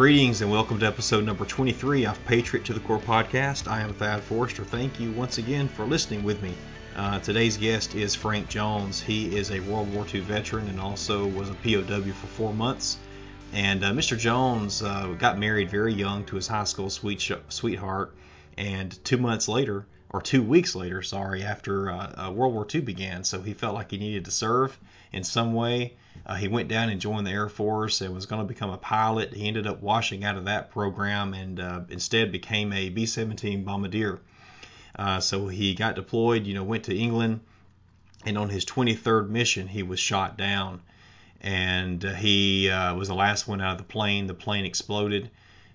Greetings and welcome to episode number 23 of Patriot to the Core podcast. I am Thad Forrester. Thank you once again for listening with me. Uh, today's guest is Frank Jones. He is a World War II veteran and also was a POW for four months. And uh, Mr. Jones uh, got married very young to his high school sweet sweetheart, and two months later, or two weeks later, sorry, after uh, uh, World War II began, so he felt like he needed to serve in some way. Uh, he went down and joined the Air Force and was going to become a pilot. He ended up washing out of that program and uh, instead became a B 17 bombardier. Uh, so he got deployed, you know, went to England, and on his 23rd mission, he was shot down. And uh, he uh, was the last one out of the plane. The plane exploded.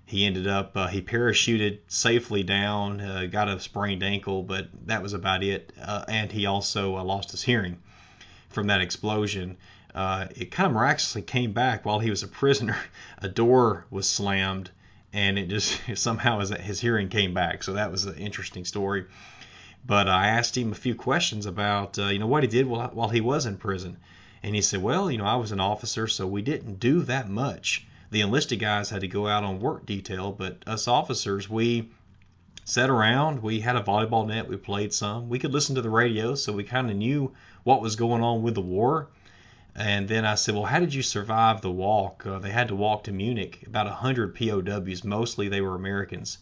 He ended up, uh, he parachuted safely down, got a sprained ankle, but that was about it. and he also lost his hearing from that explosion uh, it kind of miraculously came back while he was a prisoner. A door was slammed, and it just somehow his hearing came back. So that was an interesting story. But I asked him a few questions about uh, you know what he did while, while he was in prison, and he said, well, you know, I was an officer, so we didn't do that much. The enlisted guys had to go out on work detail, but us officers, we sat around. We had a volleyball net. We played some. We could listen to the radio, so we kind of knew what was going on with the war and then I said, Well, how did you survive the walk? Uh, they had to walk to Munich, about 100 POWs. Mostly they were Americans.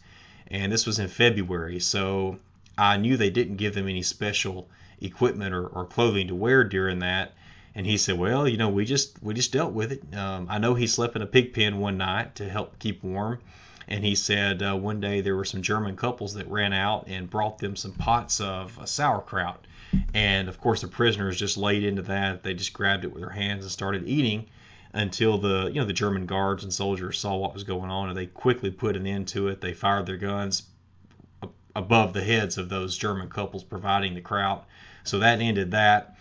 And this was in February. So I knew they didn't give them any special equipment or, or clothing to wear during that. And he said, "Well, you know, we just we just dealt with it. Um, I know he slept in a pig pen one night to help keep warm, and he said uh, one day there were some German couples that ran out and brought them some pots of uh, sauerkraut, and of course, the prisoners just laid into that. They just grabbed it with their hands and started eating until the you know the German guards and soldiers saw what was going on, and they quickly put an end to it. They fired their guns above the heads of those German couples providing the kraut. So that ended that.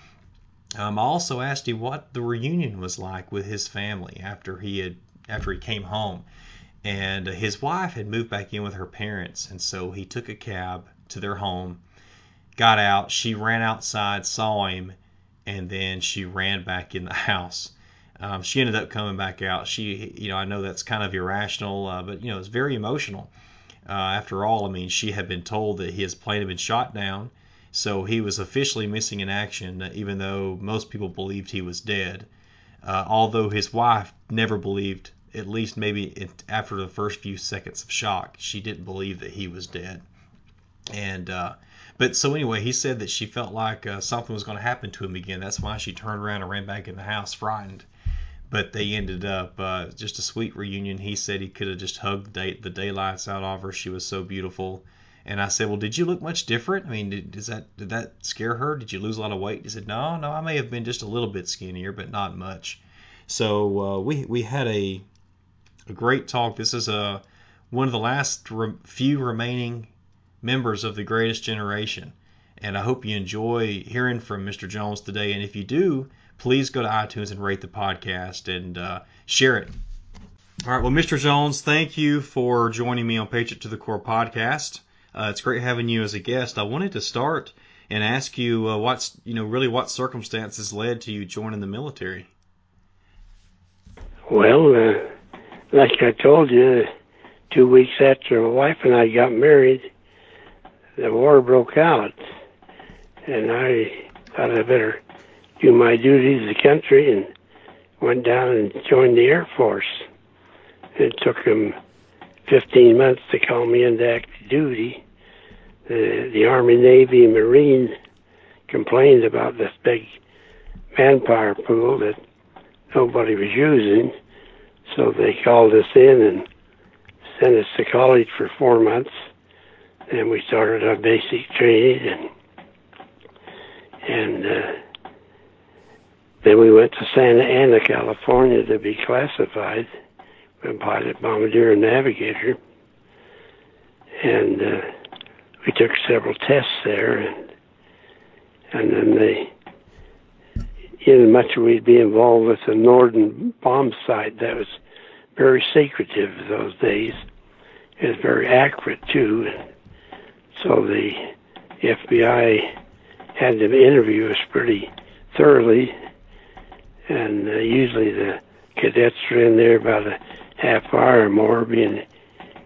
Um, I also asked him what the reunion was like with his family after he had after he came home, and his wife had moved back in with her parents, and so he took a cab to their home got out. She ran outside, saw him, and then she ran back in the house. Um, she ended up coming back out. She, you know, I know that's kind of irrational, uh, but you know, it's very emotional. Uh, after all, I mean, she had been told that his plane had been shot down, so he was officially missing in action, uh, even though most people believed he was dead. Uh, although his wife never believed, at least maybe it, after the first few seconds of shock, she didn't believe that he was dead. And uh, but so anyway, he said that she felt like uh, something was going to happen to him again. That's why she turned around and ran back in the house, frightened. But they ended up uh, just a sweet reunion. He said he could have just hugged the, the daylights out of her. She was so beautiful. And I said, "Well, did you look much different? I mean, did, does that did that scare her? Did you lose a lot of weight?" He said, "No, no, I may have been just a little bit skinnier, but not much." So uh, we we had a a great talk. This is a uh, one of the last re- few remaining members of the greatest generation. And I hope you enjoy hearing from Mr. Jones today. And if you do, please go to iTunes and rate the podcast and uh, share it. All right. Well, Mr. Jones, thank you for joining me on Patriot to the Core podcast. Uh, it's great having you as a guest. I wanted to start and ask you uh, what's you know really what circumstances led to you joining the military. Well, uh, like I told you, two weeks after my wife and I got married, the war broke out, and I thought I better do my duty to the country and went down and joined the Air Force. It took them 15 months to call me into active duty. The, the Army, Navy, Marine complained about this big manpower pool that nobody was using, so they called us in and sent us to college for four months. And we started our basic training and and uh, then we went to Santa Ana, California to be classified, with pilot, bombardier, and navigator, and uh, we took several tests there, and and then they, in much we'd be involved with the Norden bomb site that was very secretive those days. It was very accurate too. So the FBI had to interview us pretty thoroughly, and uh, usually the cadets are in there about a half hour or more being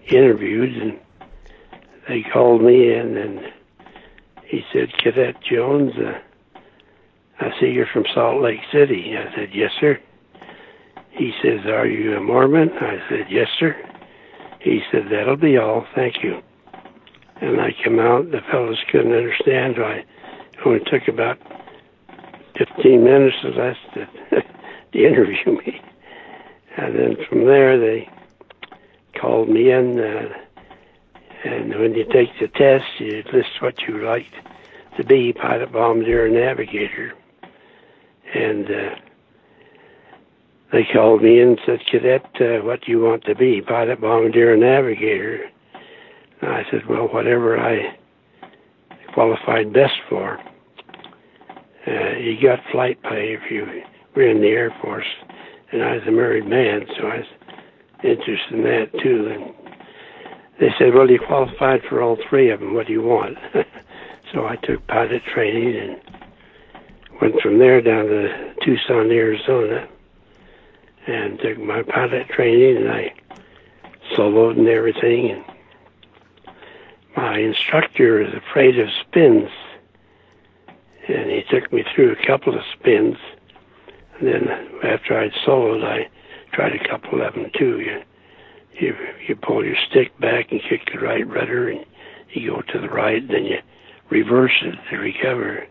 interviewed, and they called me in, and he said, Cadet Jones, uh, I see you're from Salt Lake City. I said, Yes, sir. He says, Are you a Mormon? I said, Yes, sir. He said, That'll be all. Thank you. And I came out. The fellows couldn't understand it only took about 15 minutes or less to, to interview me. And then from there, they called me in. Uh, and when you take the test, you list what you like to be pilot, bombardier, navigator. And uh, they called me and said, Cadet, uh, what do you want to be, pilot, bombardier, or navigator? And I said, well, whatever I qualified best for. Uh, you got flight pay if you were in the Air Force, and I was a married man, so I was interested in that too. And they said, well, you qualified for all three of them. What do you want? so I took pilot training and went from there down to Tucson, Arizona, and took my pilot training, and I soloed and everything. And my instructor is afraid of spins, and he took me through a couple of spins. And then after I'd soloed, I tried a couple of them too. You, you, you pull your stick back and kick the right rudder, and you go to the right, then you reverse it to recover.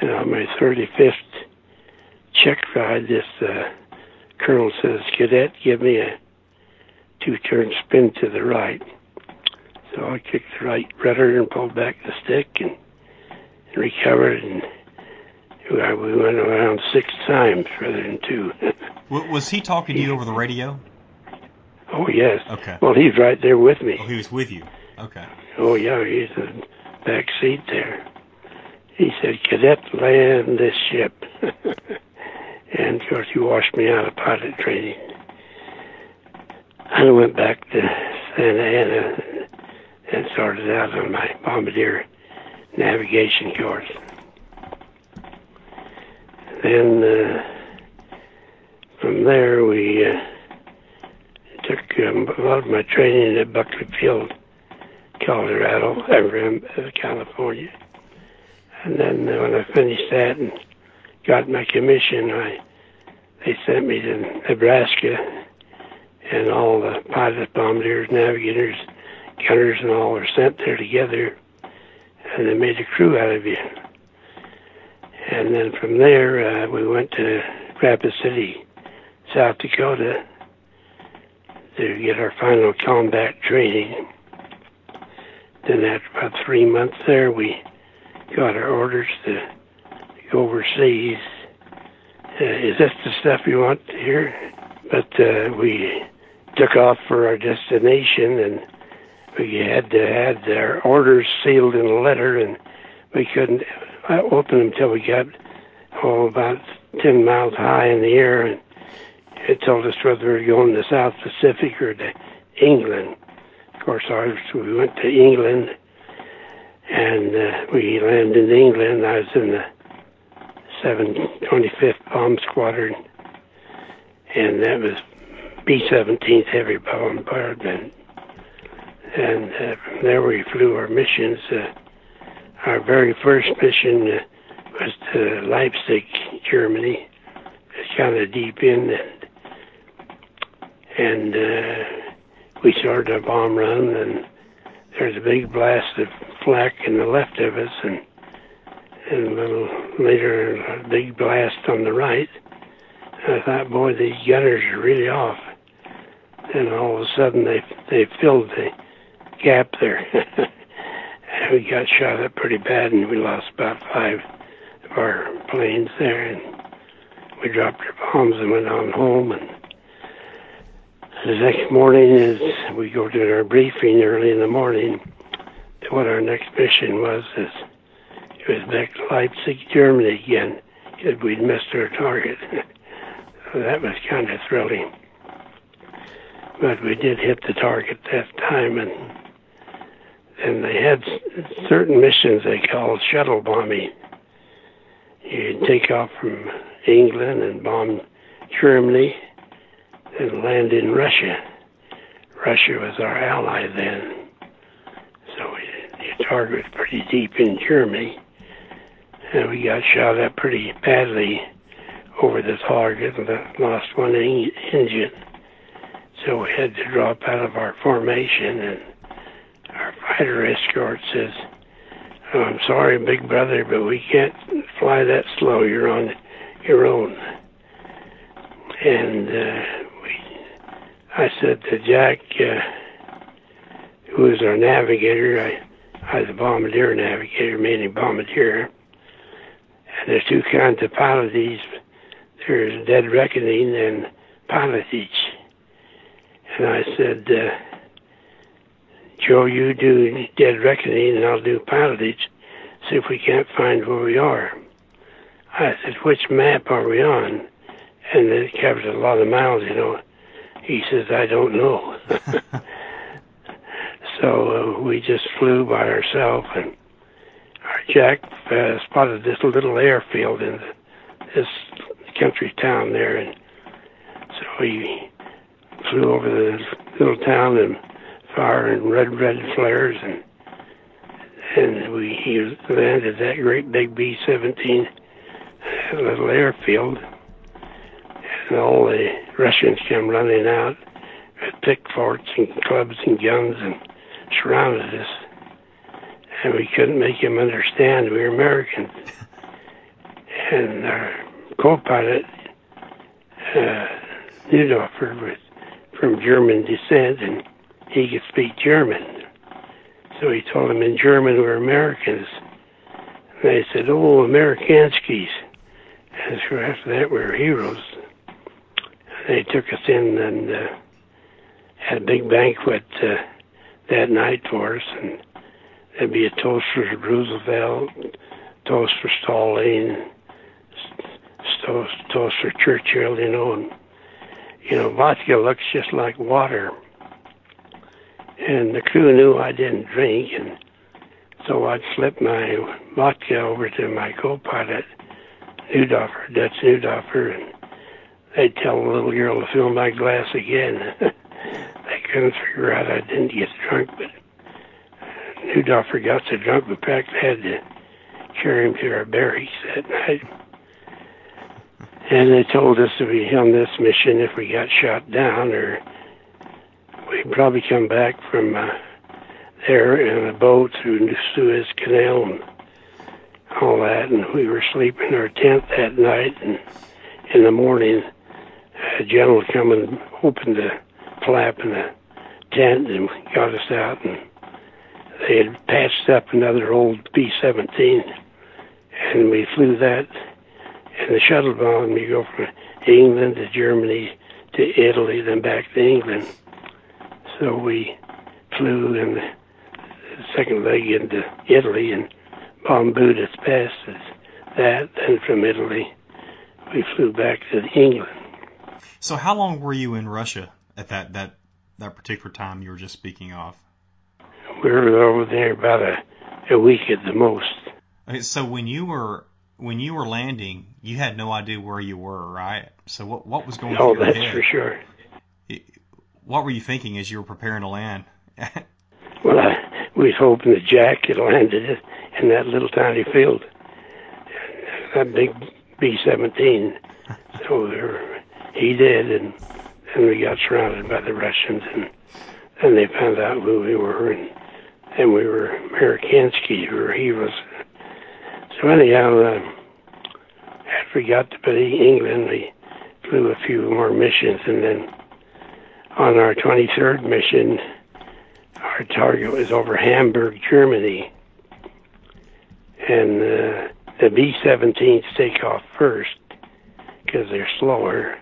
And on my 35th check ride, this uh, colonel says, Cadet, give me a two-turn spin to the right. So I kicked the right rudder and pulled back the stick and, and recovered, and we went around six times rather than two. was he talking to you over the radio? Oh yes. Okay. Well, he's right there with me. Oh, he was with you. Okay. Oh yeah, he's in the back seat there. He said, "Cadet, land this ship." and of course, he washed me out of pilot training. I went back to Santa Ana and started out on my bombardier navigation course. Then uh, from there, we uh, took um, a lot of my training at Buckley Field, Colorado, California. And then uh, when I finished that and got my commission, I they sent me to Nebraska, and all the pilots, bombardiers, navigators, gunners, and all were sent there together, and they made a crew out of you. And then from there, uh, we went to Rapid City, South Dakota, to get our final combat training. Then after about three months there, we got our orders to go overseas. Uh, is this the stuff you want to hear? But uh, we took off for our destination, and we had to had our orders sealed in a letter, and we couldn't open them until we got oh about ten miles high in the air, and it told us whether we were going to the South Pacific or to England. Of course, ours we went to England, and uh, we landed in England. I was in the 725th Bomb Squadron, and that was B-17th Heavy Bombardment. And uh, from there we flew our missions. Uh, our very first mission uh, was to Leipzig, Germany. It's kind of deep in, and, and uh, we started a bomb run, and there's a big blast of flak in the left of us, and and a little later a big blast on the right. And I thought, boy, these gunners are really off. And all of a sudden they they filled the gap there. and we got shot up pretty bad, and we lost about five of our planes there. And we dropped our bombs and went on home. And the next morning, as we go to our briefing early in the morning, what our next mission was is it was back to Leipzig, Germany again, we'd missed our target. so that was kind of thrilling. But we did hit the target that time, and and they had certain missions they called shuttle bombing. You'd take off from England and bomb Germany, and land in Russia. Russia was our ally then, so the target was pretty deep in Germany, and we got shot at pretty badly over the target and lost one en- engine. So we had to drop out of our formation, and our fighter escort says, oh, "I'm sorry, big brother, but we can't fly that slow. You're on your own." And uh, I said to Jack, uh, who was our navigator, I, I was a bombardier navigator, mainly bombardier. And there's two kinds of pilotage. There's dead reckoning and pilotage. And I said, uh, Joe, you do dead reckoning and I'll do pilotage. See if we can't find where we are. I said, which map are we on? And it covers a lot of miles, you know. He says, I don't know. so uh, we just flew by ourselves, and our Jack uh, spotted this little airfield in this country town there, and so he flew over the little town and firing red, red flares, and and we he landed that great big B-17 little airfield, and all the Russians came running out with pickforks and clubs and guns and surrounded us, and we couldn't make him understand we were Americans. And our co-pilot, uh, Neudorfer, was from German descent, and he could speak German. So he told them in German we're Americans. And they said, "Oh, Amerikanskis." And so after that, we were heroes. They took us in and uh, had a big banquet uh, that night for us, and there'd be a toast for Roosevelt, toast for Stalin, toast, toast for Churchill, you know, and you know, vodka looks just like water. And the crew knew I didn't drink, and so I'd slip my vodka over to my co-pilot, Neudorfer, Dutch Neudorfer, and they'd tell the little girl to fill my glass again. they couldn't figure out I didn't get drunk, but Neudorfer got so drunk we practically had to carry him to our barracks that night. And they told us to be on this mission if we got shot down, or we'd probably come back from uh, there in a boat through the Suez Canal and all that. And we were sleeping in our tent that night, and in the morning, a general come and opened the flap in the tent and got us out, and they had patched up another old B-17, and we flew that and the shuttle bomb, you go from England to Germany to Italy, then back to England. So we flew in the second leg into Italy and bombed as fast as that. Then from Italy, we flew back to England. So how long were you in Russia at that that that particular time you were just speaking of? We were over there about a, a week at the most. Okay, so when you were when you were landing, you had no idea where you were, right? So what what was going Oh, through that's head? for sure. What were you thinking as you were preparing to land? Well, I, we was hoping that Jack had landed in that little tiny field, that big B-17. So we were, he did, and then we got surrounded by the Russians, and then they found out who we were, and and we were Amerikansky, we he was. So anyhow, uh, after we got to England, we flew a few more missions, and then on our 23rd mission, our target was over Hamburg, Germany. And uh, the B 17s take off first because they're slower.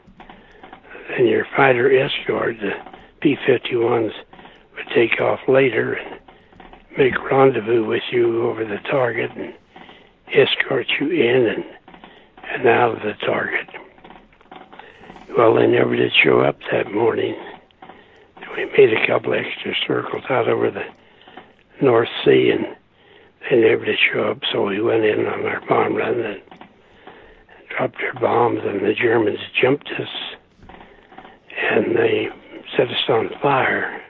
And your fighter escort, the P 51s, would take off later and make rendezvous with you over the target and escort you in and, and out of the target. Well, they never did show up that morning we made a couple extra circles out over the North Sea, and they never did show up. So we went in on our bomb run and dropped our bombs, and the Germans jumped us. And they set us on fire.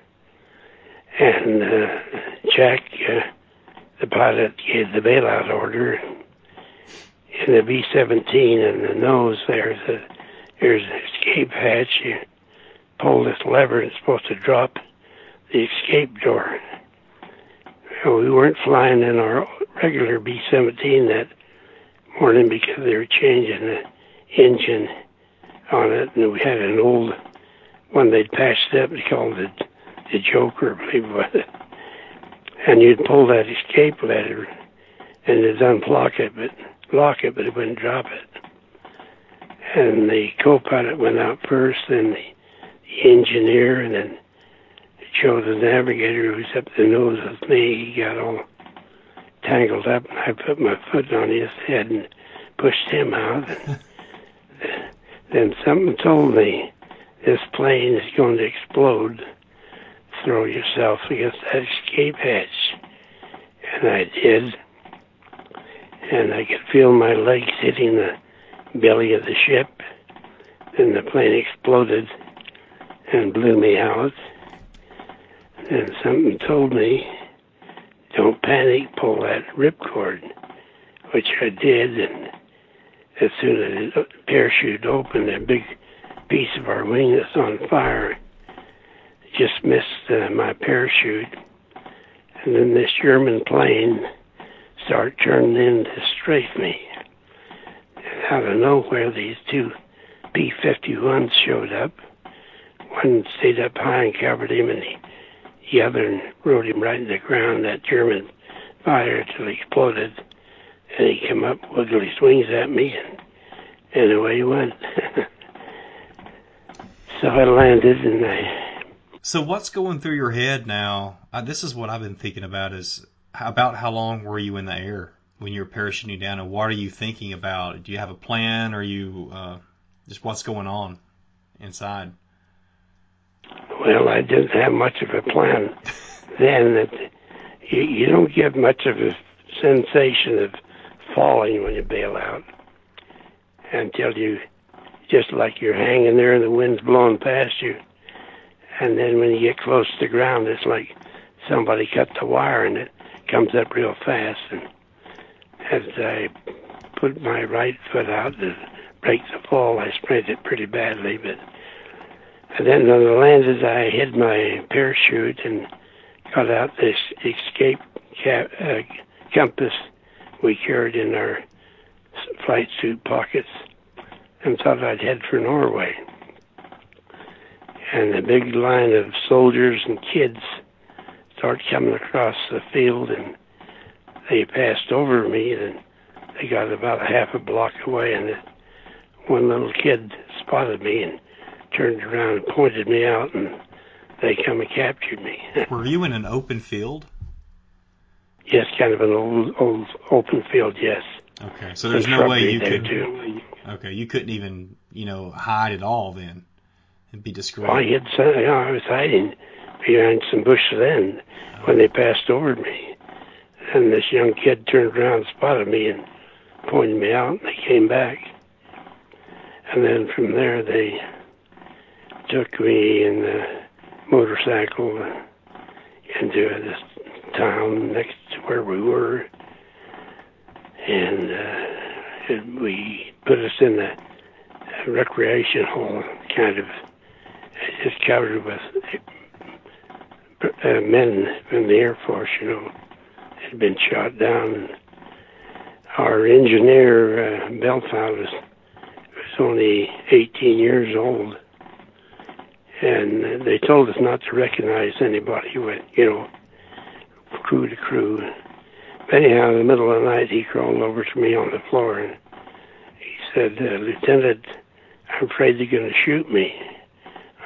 And uh, Jack, uh, the pilot, gave the bailout order. In the B-17 in the nose there's a there's an escape hatch. You pull this lever, and it's supposed to drop the escape door. We weren't flying in our regular B-17 that morning because they were changing the engine on it, and we had an old one they'd patched up. They called it the Joker, I believe it was. And you'd pull that escape lever, and it'd unlock it, but lock it, but it wouldn't drop it. And the co-pilot went out first, then the, the engineer, and then Joe, the navigator, who's up the nose with me. He got all tangled up, and I put my foot on his head and pushed him out. And then something told me this plane is going to explode. Throw yourself against that escape hatch. And I did. And I could feel my legs hitting the belly of the ship. Then the plane exploded and blew me out. And something told me, don't panic, pull that ripcord, which I did. And as soon as the parachute opened, a big piece of our wing that's on fire just missed uh, my parachute. And then this German plane started turning in to strafe me. And out of nowhere, these two B 51s showed up. One stayed up high and covered him, and he, the other rode him right in the ground, that German fighter, till he exploded. And he came up, wiggled his wings at me, and, and away he went. so I landed, and I So what's going through your head now? Uh, this is what I've been thinking about is about how long were you in the air when you were parachuting down, and what are you thinking about? Do you have a plan, or you uh, just what's going on inside? Well, I didn't have much of a plan then. That you, you don't get much of a sensation of falling when you bail out until you just like you're hanging there and the wind's blowing past you. And then when you get close to the ground, it's like somebody cut the wire and it comes up real fast. And as I put my right foot out to break the fall, I sprained it pretty badly. But and then on the landed, I hid my parachute and got out this escape cap, uh, compass we carried in our flight suit pockets and thought I'd head for Norway. And a big line of soldiers and kids started coming across the field, and they passed over me, and they got about a half a block away, and one little kid spotted me and turned around and pointed me out, and they come and captured me. Were you in an open field? yes, kind of an old, old open field. Yes. Okay, so there's no way you could. Too. Okay, you couldn't even you know hide at all then, and be discreet. Well, I hid some, you know, I was hiding behind some bushes then when they passed over me. And this young kid turned around and spotted me and pointed me out, and they came back. And then from there, they took me in the motorcycle into this town next to where we were. And, uh, we put us in the recreation hall, kind of just covered with uh, men from the Air Force, you know, had been shot down. Our engineer, uh, Belfont, was, was only 18 years old. And they told us not to recognize anybody with, you know, crew to crew. Anyhow, in the middle of the night, he crawled over to me on the floor and said, uh, Lieutenant, I'm afraid they're going to shoot me.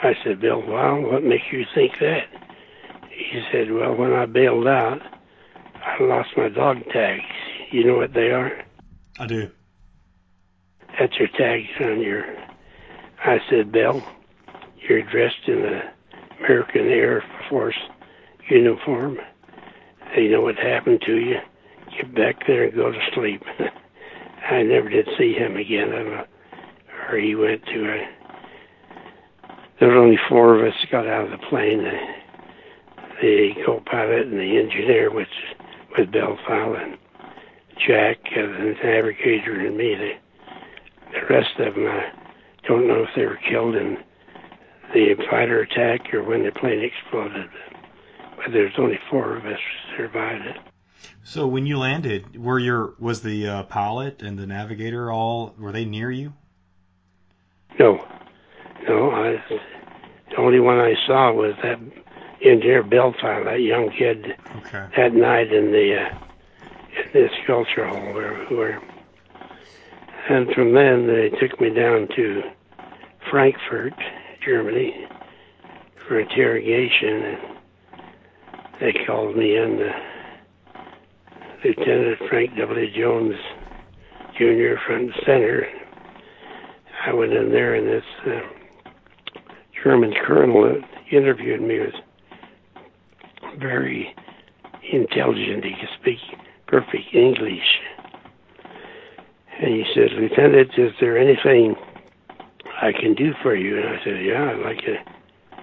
I said, Bill, well, what makes you think that? He said, well, when I bailed out, I lost my dog tags. You know what they are? I do. That's your tags on your. I said, Bill, you're dressed in the American Air Force uniform. You know what happened to you. Get back there and go to sleep. I never did see him again. I don't know where he went to. I, there were only four of us got out of the plane. The, the co-pilot and the engineer, which was Bill Fallon, Jack, uh, the navigator, and me. The, the rest of them, I don't know if they were killed in the fighter attack or when the plane exploded. But there's only four of us survived it. So when you landed, were your was the uh, pilot and the navigator all were they near you? No, no. I, the only one I saw was that engineer Fallon, that young kid Okay. that night in the uh, in this culture hall where we were. And from then they took me down to Frankfurt, Germany, for interrogation. And they called me in. Uh, Lieutenant Frank W. Jones, Jr., front and center. I went in there, and this uh, German colonel interviewed me was very intelligent. He could speak perfect English. And he said, Lieutenant, is there anything I can do for you? And I said, Yeah, I'd like a,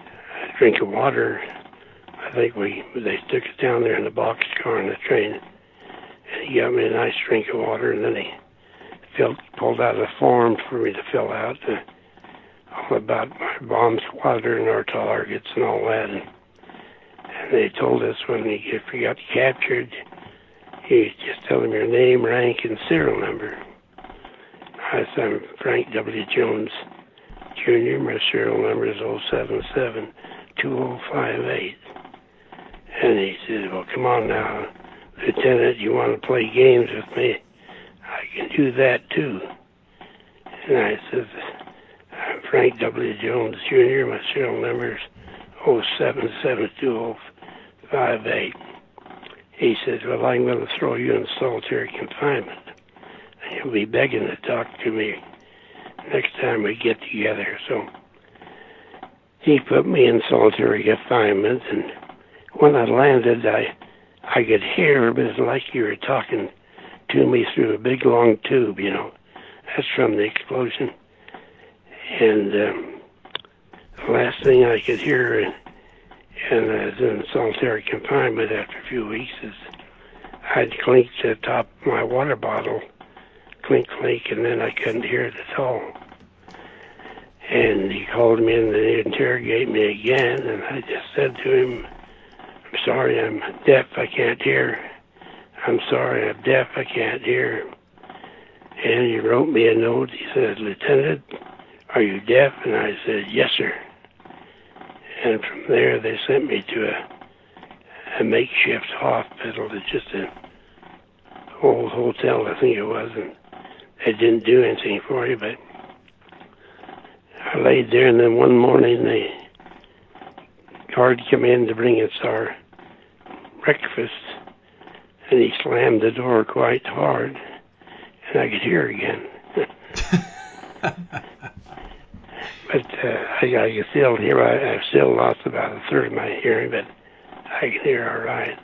a drink of water. I think we they took us down there in the box car on the train, and he got me a nice drink of water, and then he filled, pulled out a form for me to fill out, uh, all about my bomb squadron and our targets and all that. And, and they told us when we, if we got captured, you just tell them your name, rank, and serial number. I said, I'm Frank W. Jones Jr. My serial number is 077 2058. And he said, Well, come on now, Lieutenant, you want to play games with me? I can do that too. And I said, I'm Frank W. Jones Jr. My serial number is 0772058. He says, Well, I'm going to throw you in solitary confinement. And you'll be begging to talk to me next time we get together. So he put me in solitary confinement, and when I landed, I I could hear, but it's like you were talking to me through a big long tube, you know. That's from the explosion. And um, the last thing I could hear, and, and I was in solitary confinement after a few weeks, is I'd clink the top of my water bottle, clink, clink, and then I couldn't hear it at all. And he called me in to interrogate me again, and I just said to him, I'm sorry, I'm deaf, I can't hear. I'm sorry, I'm deaf, I can't hear. And he wrote me a note. He said, Lieutenant, are you deaf? And I said, Yes, sir. And from there, they sent me to a, a makeshift hospital. It's just an old hotel, I think it was. And they didn't do anything for you, but I laid there, and then one morning, the guard came in to bring us our breakfast, and he slammed the door quite hard, and I could hear again. but uh, I, I can still hear. I, I've still lost about a third of my hearing, but I can hear all right.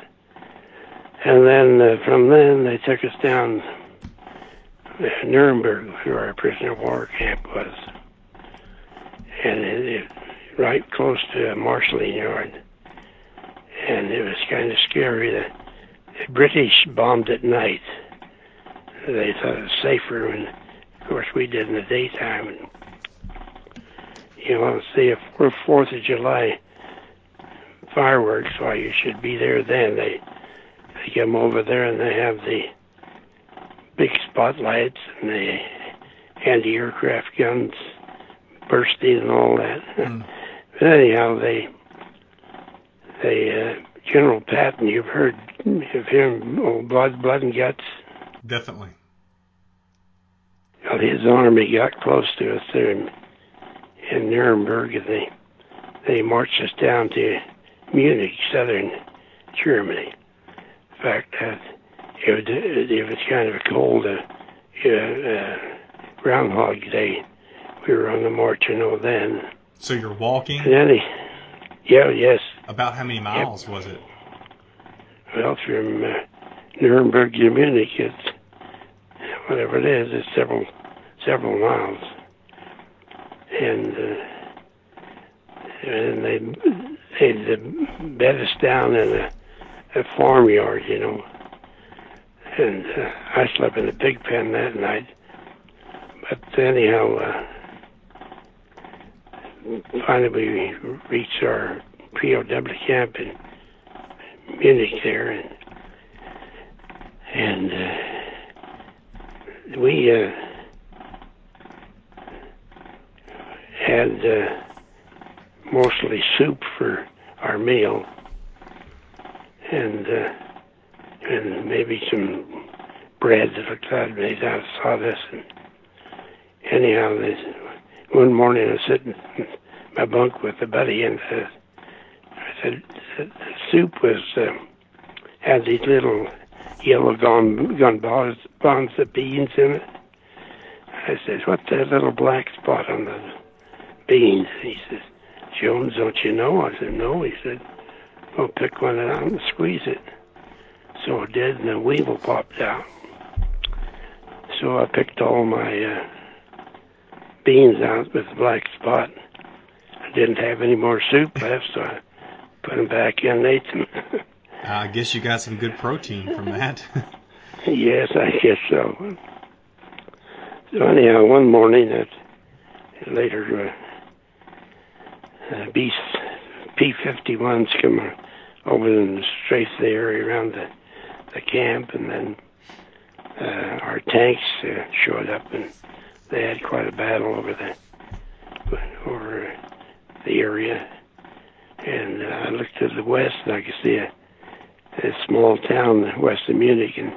And then uh, from then they took us down uh, Nuremberg, where our prisoner of war camp was, and it, it, right close to a marshalling yard. And it was kind of scary. The, the British bombed at night. They thought it was safer, and of course we did in the daytime. And, you know, see if we're Fourth of July fireworks, why you should be there then. They they come over there and they have the big spotlights and the anti-aircraft guns bursting and all that. Mm. But anyhow, they they uh, General Patton, you've heard of him, old blood, blood and guts. Definitely. Well, his army got close to us there in, in Nuremberg, and they they marched us down to Munich, southern Germany. In fact, uh, it, was, it was kind of a cold uh, uh, Groundhog Day. We were on the march, you know, then. So you're walking. And then he, yeah, yes. About how many miles was it? Well, from uh, Nuremberg to Munich, it's whatever it is, it's several several miles. And uh, and they they'd bed us down in a, a farmyard, you know. And uh, I slept in a pig pen that night. But anyhow, uh, finally we reached our POW camp in Munich there, and and uh, we uh, had uh, mostly soup for our meal, and uh, and maybe some bread that looked like made out of sawdust. And anyhow, this, one morning I was sitting in my bunk with a buddy, and uh, Said the soup was uh, had these little yellow gun gun bonds, bonds of beans in it. I said, "What's that little black spot on the beans?" He says, "Jones, don't you know?" I said, "No." He said, "Well, pick one out and squeeze it." So I did, and the weevil popped out. So I picked all my uh, beans out with the black spot. I didn't have any more soup left, so I put them back in and ate. I guess you got some good protein from that. yes, I guess so. So anyhow, one morning at later, uh, uh, B P-51s come over and strafe the area around the the camp, and then uh, our tanks uh, showed up, and they had quite a battle over the over the area. And uh, I looked to the west, and I could see a, a small town west of Munich, and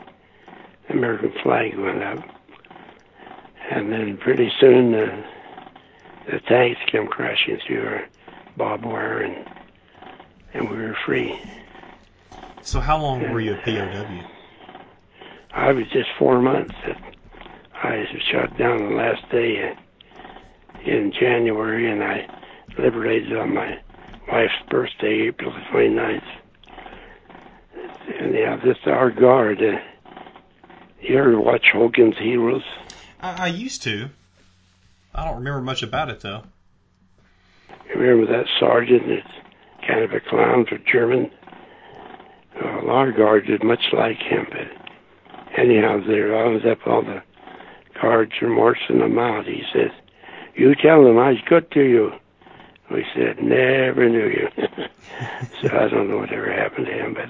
the American flag went up. And then pretty soon, uh, the tanks came crashing through our barbed wire, and and we were free. So how long were you a POW? I was just four months. I was shot down the last day in January, and I liberated on my wife's birthday, April the 29th. And yeah, this our guard. Uh, you ever watch Hogan's Heroes? I, I used to. I don't remember much about it though. You remember that sergeant that's kind of a clown for German? Well, our guard did much like him, but anyhow, there I was up all the guards remorselling him out. He says, "You tell them I was good to you." We said, "Never knew you." so I don't know whatever happened to him, but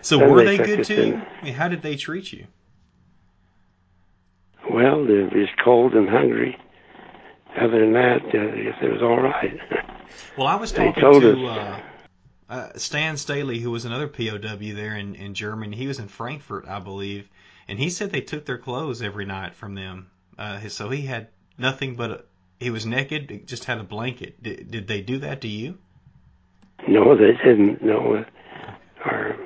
So were they they good to you? I mean, how did they treat you? well, it was cold and hungry. Other than that, uh, I guess it was all right. Well, I was talking told to us. uh, uh, Stan Staley, who was another POW there in, in Germany. He was in Frankfurt, I believe, and he said they took their clothes every night from them. Uh, so he had nothing but a, he was naked, just had a blanket. Did, did they do that to you? no, they didn't. No, our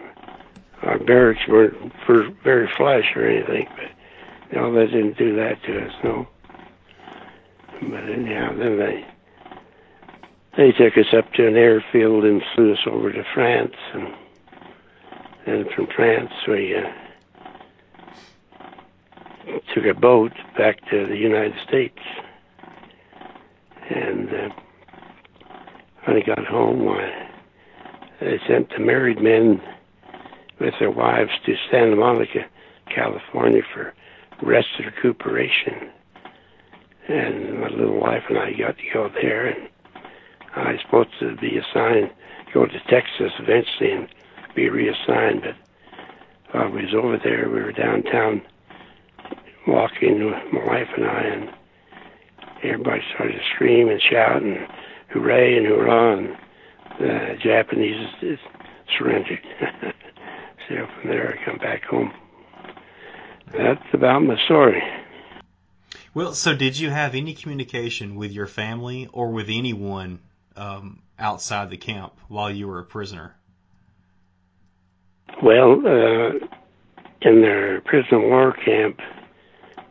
our barracks weren't for very flush or anything, but no, they didn't do that to us. No. But anyhow, then they they took us up to an airfield and flew us over to France, and then from France we uh, took a boat back to the United States. And uh, when I got home, I, they sent the married men with their wives to Santa Monica, California for rest and recuperation. And my little wife and I got to go there, and I was supposed to be assigned, go to Texas eventually and be reassigned, but while we was over there, we were downtown walking, with my wife and I, and everybody started to scream and shout and hooray and hurrah, and the Japanese is surrendered. so from there, I come back home. That's about my story. Well, so did you have any communication with your family or with anyone um, outside the camp while you were a prisoner? Well, uh, in their prison war camp,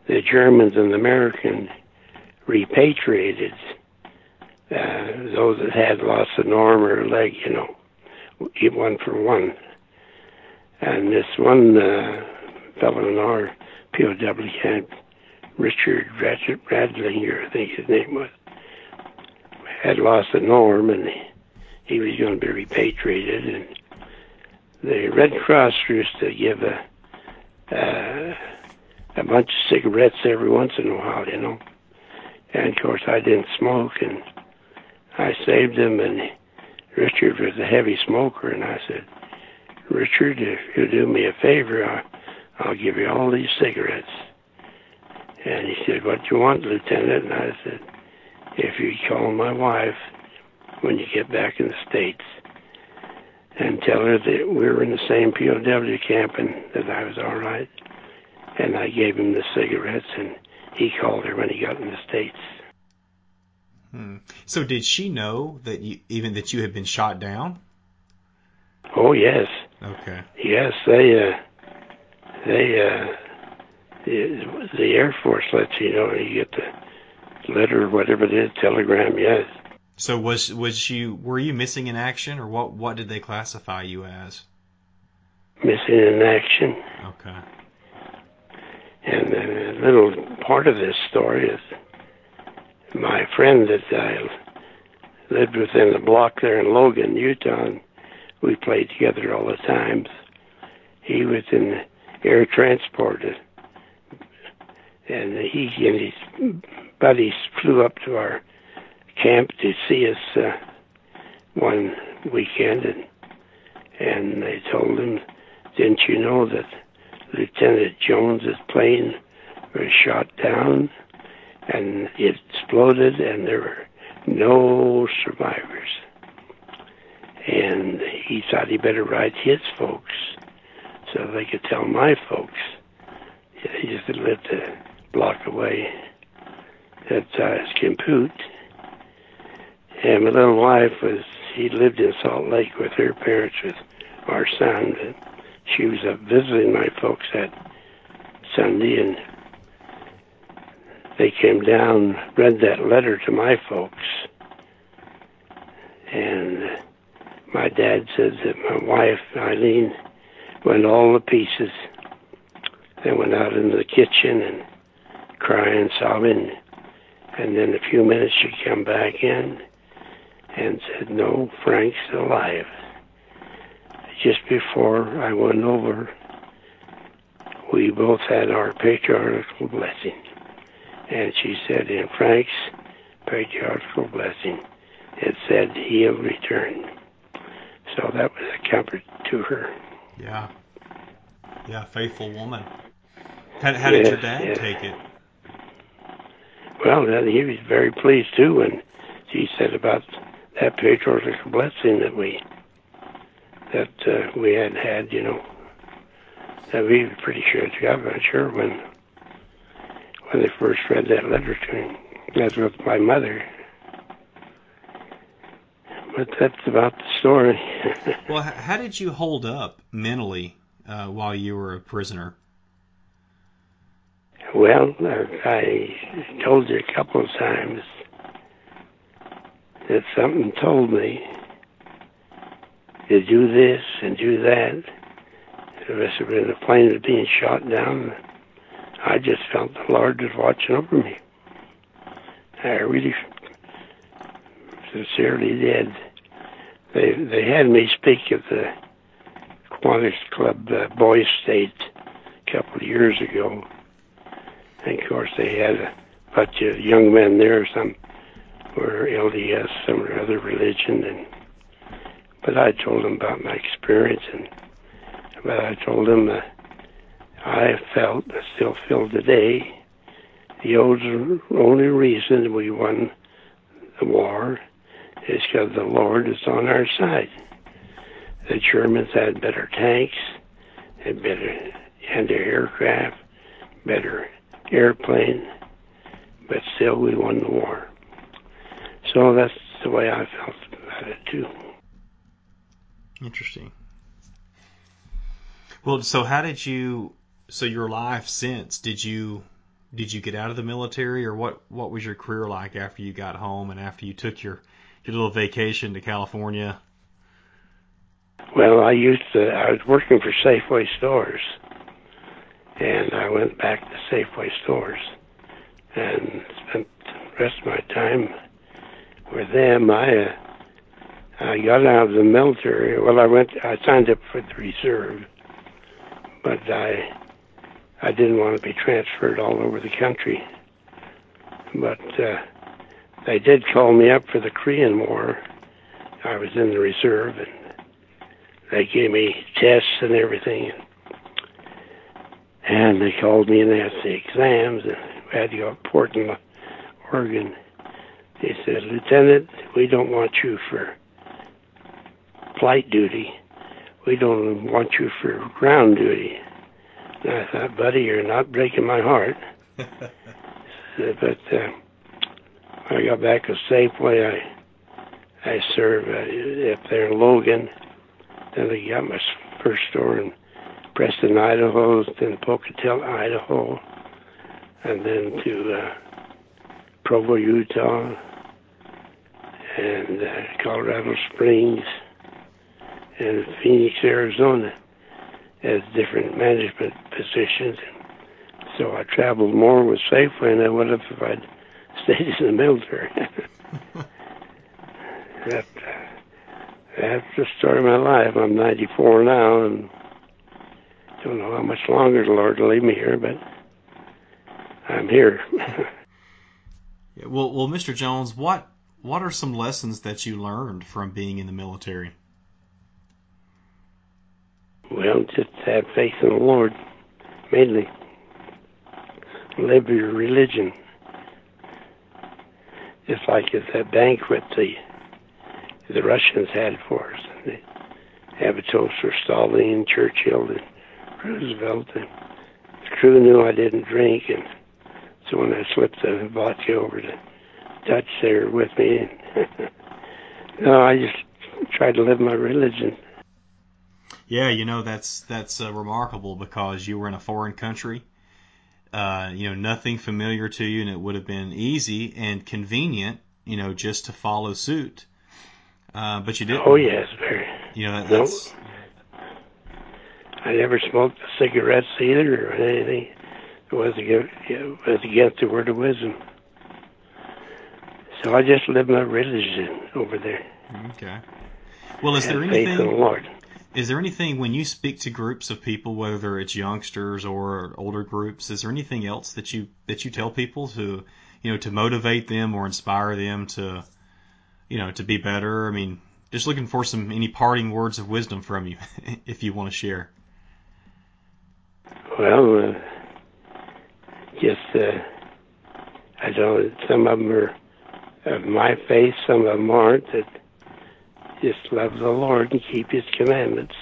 the Germans and the Americans repatriated uh, those that had lost an arm or a leg, you know, one for one. And this one uh, fellow in our POW camp, Richard Rad- Radlinger, I think his name was, had lost a Norm, and he was going to be repatriated. And the Red Cross used to give a uh, a bunch of cigarettes every once in a while, you know. And of course, I didn't smoke, and I saved them. And Richard was a heavy smoker, and I said, Richard, if you'll do me a favor, I'll, I'll give you all these cigarettes. And he said, What do you want, Lieutenant? And I said, If you call my wife when you get back in the States and tell her that we were in the same POW camp and that I was all right. And I gave him the cigarettes, and he called her when he got in the States. Hmm. So did she know that you even that you had been shot down? Oh yes. Okay. Yes, they uh they uh the, the Air Force lets you know you get the letter or whatever it is, telegram, yes. So was was you were you missing in action or what what did they classify you as? Missing in action. Okay. And a little part of this story is my friend that I lived within the block there in Logan, Utah, we played together all the time. He was in air transport, and he and his buddies flew up to our camp to see us uh, one weekend, and and they told him, "Didn't you know that Lieutenant Jones's plane was shot down, and it exploded, and there were no survivors?" And he thought he better write his folks so they could tell my folks. He just lived a block away at uh, Skimpute. And my little wife was, he lived in Salt Lake with her parents, with our son. And she was up visiting my folks that Sunday, and they came down, read that letter to my folks. And my dad says that my wife, Eileen, went all to pieces. They went out into the kitchen and crying, sobbing. And then a few minutes she come back in and said, No, Frank's alive. Just before I went over, we both had our patriarchal blessing. And she said, In Frank's patriarchal blessing, it said he'll return. So that was a comfort to her. Yeah. Yeah, faithful woman. How, how did your dad yes. take it? Well, he was very pleased too when she said about that patriarchal blessing that we that uh, we hadn't had, you know. That we were pretty sure it got. I'm not sure when when they first read that letter to him. That's with my mother. But that's about the story. Well, how did you hold up mentally uh, while you were a prisoner? Well, I told you a couple of times that something told me to do this and do that. The rest of it, the plane was being shot down. I just felt the Lord was watching over me. I really sincerely did. They they had me speak at the Kiwanis Club uh, Boys State a couple of years ago. And of course, they had a bunch of young men there. Some were LDS, some were other religion, and but I told them about my experience, and but I told them that I felt, I still feel today, the only reason we won the war is because the Lord is on our side. The Germans had better tanks, had better anti-aircraft, better airplane, but still we won the war. So that's the way I felt about it too. Interesting. Well, so how did you? So your life since did you did you get out of the military, or what? What was your career like after you got home and after you took your your little vacation to California? Well, I used to, I was working for Safeway stores, and I went back to Safeway stores and spent the rest of my time with them, I uh, I got out of the military. Well, I went. I signed up for the reserve, but I I didn't want to be transferred all over the country. But uh, they did call me up for the Korean War. I was in the reserve, and they gave me tests and everything. And they called me and asked the exams, and we had to go to Portland, Oregon. They said, Lieutenant, we don't want you for flight duty. We don't want you for ground duty. And I thought, buddy, you're not breaking my heart. but uh, I got back to Safeway. I I served uh, up there in Logan. Then I got my first store in Preston, Idaho, then Pocatello, Idaho, and then to uh, Provo, Utah, and uh, Colorado Springs, and Phoenix, Arizona, as different management positions. So I traveled more with Safeway than I would have if I'd stayed in the military. that, uh, that's the story of my life. I'm 94 now, and don't know how much longer the Lord will leave me here, but I'm here. yeah, well, well, Mr. Jones, what what are some lessons that you learned from being in the military? Well, just have faith in the Lord, mainly. Live your religion. Just like at that banquet the the Russians had for us. They have a toast for Stalin, Churchill, and Roosevelt. And the crew knew I didn't drink, and so when I slipped the vodka over to Dutch, they were with me. And no, I just tried to live my religion. Yeah, you know that's that's uh, remarkable because you were in a foreign country. Uh, you know, nothing familiar to you, and it would have been easy and convenient, you know, just to follow suit. Uh, but you didn't. Oh yes, very. You know, that, that's. I never smoked cigarettes either or anything. It was against, it was against the word of wisdom. So I just lived my religion over there. Okay. Well, is there faith anything? in the Lord. Is there anything when you speak to groups of people, whether it's youngsters or older groups, is there anything else that you that you tell people to, you know, to motivate them or inspire them to, you know, to be better? I mean, just looking for some any parting words of wisdom from you, if you want to share. Well, uh, just uh, I don't. Some of them are of my faith, some of them aren't. That just love the Lord and keep His commandments.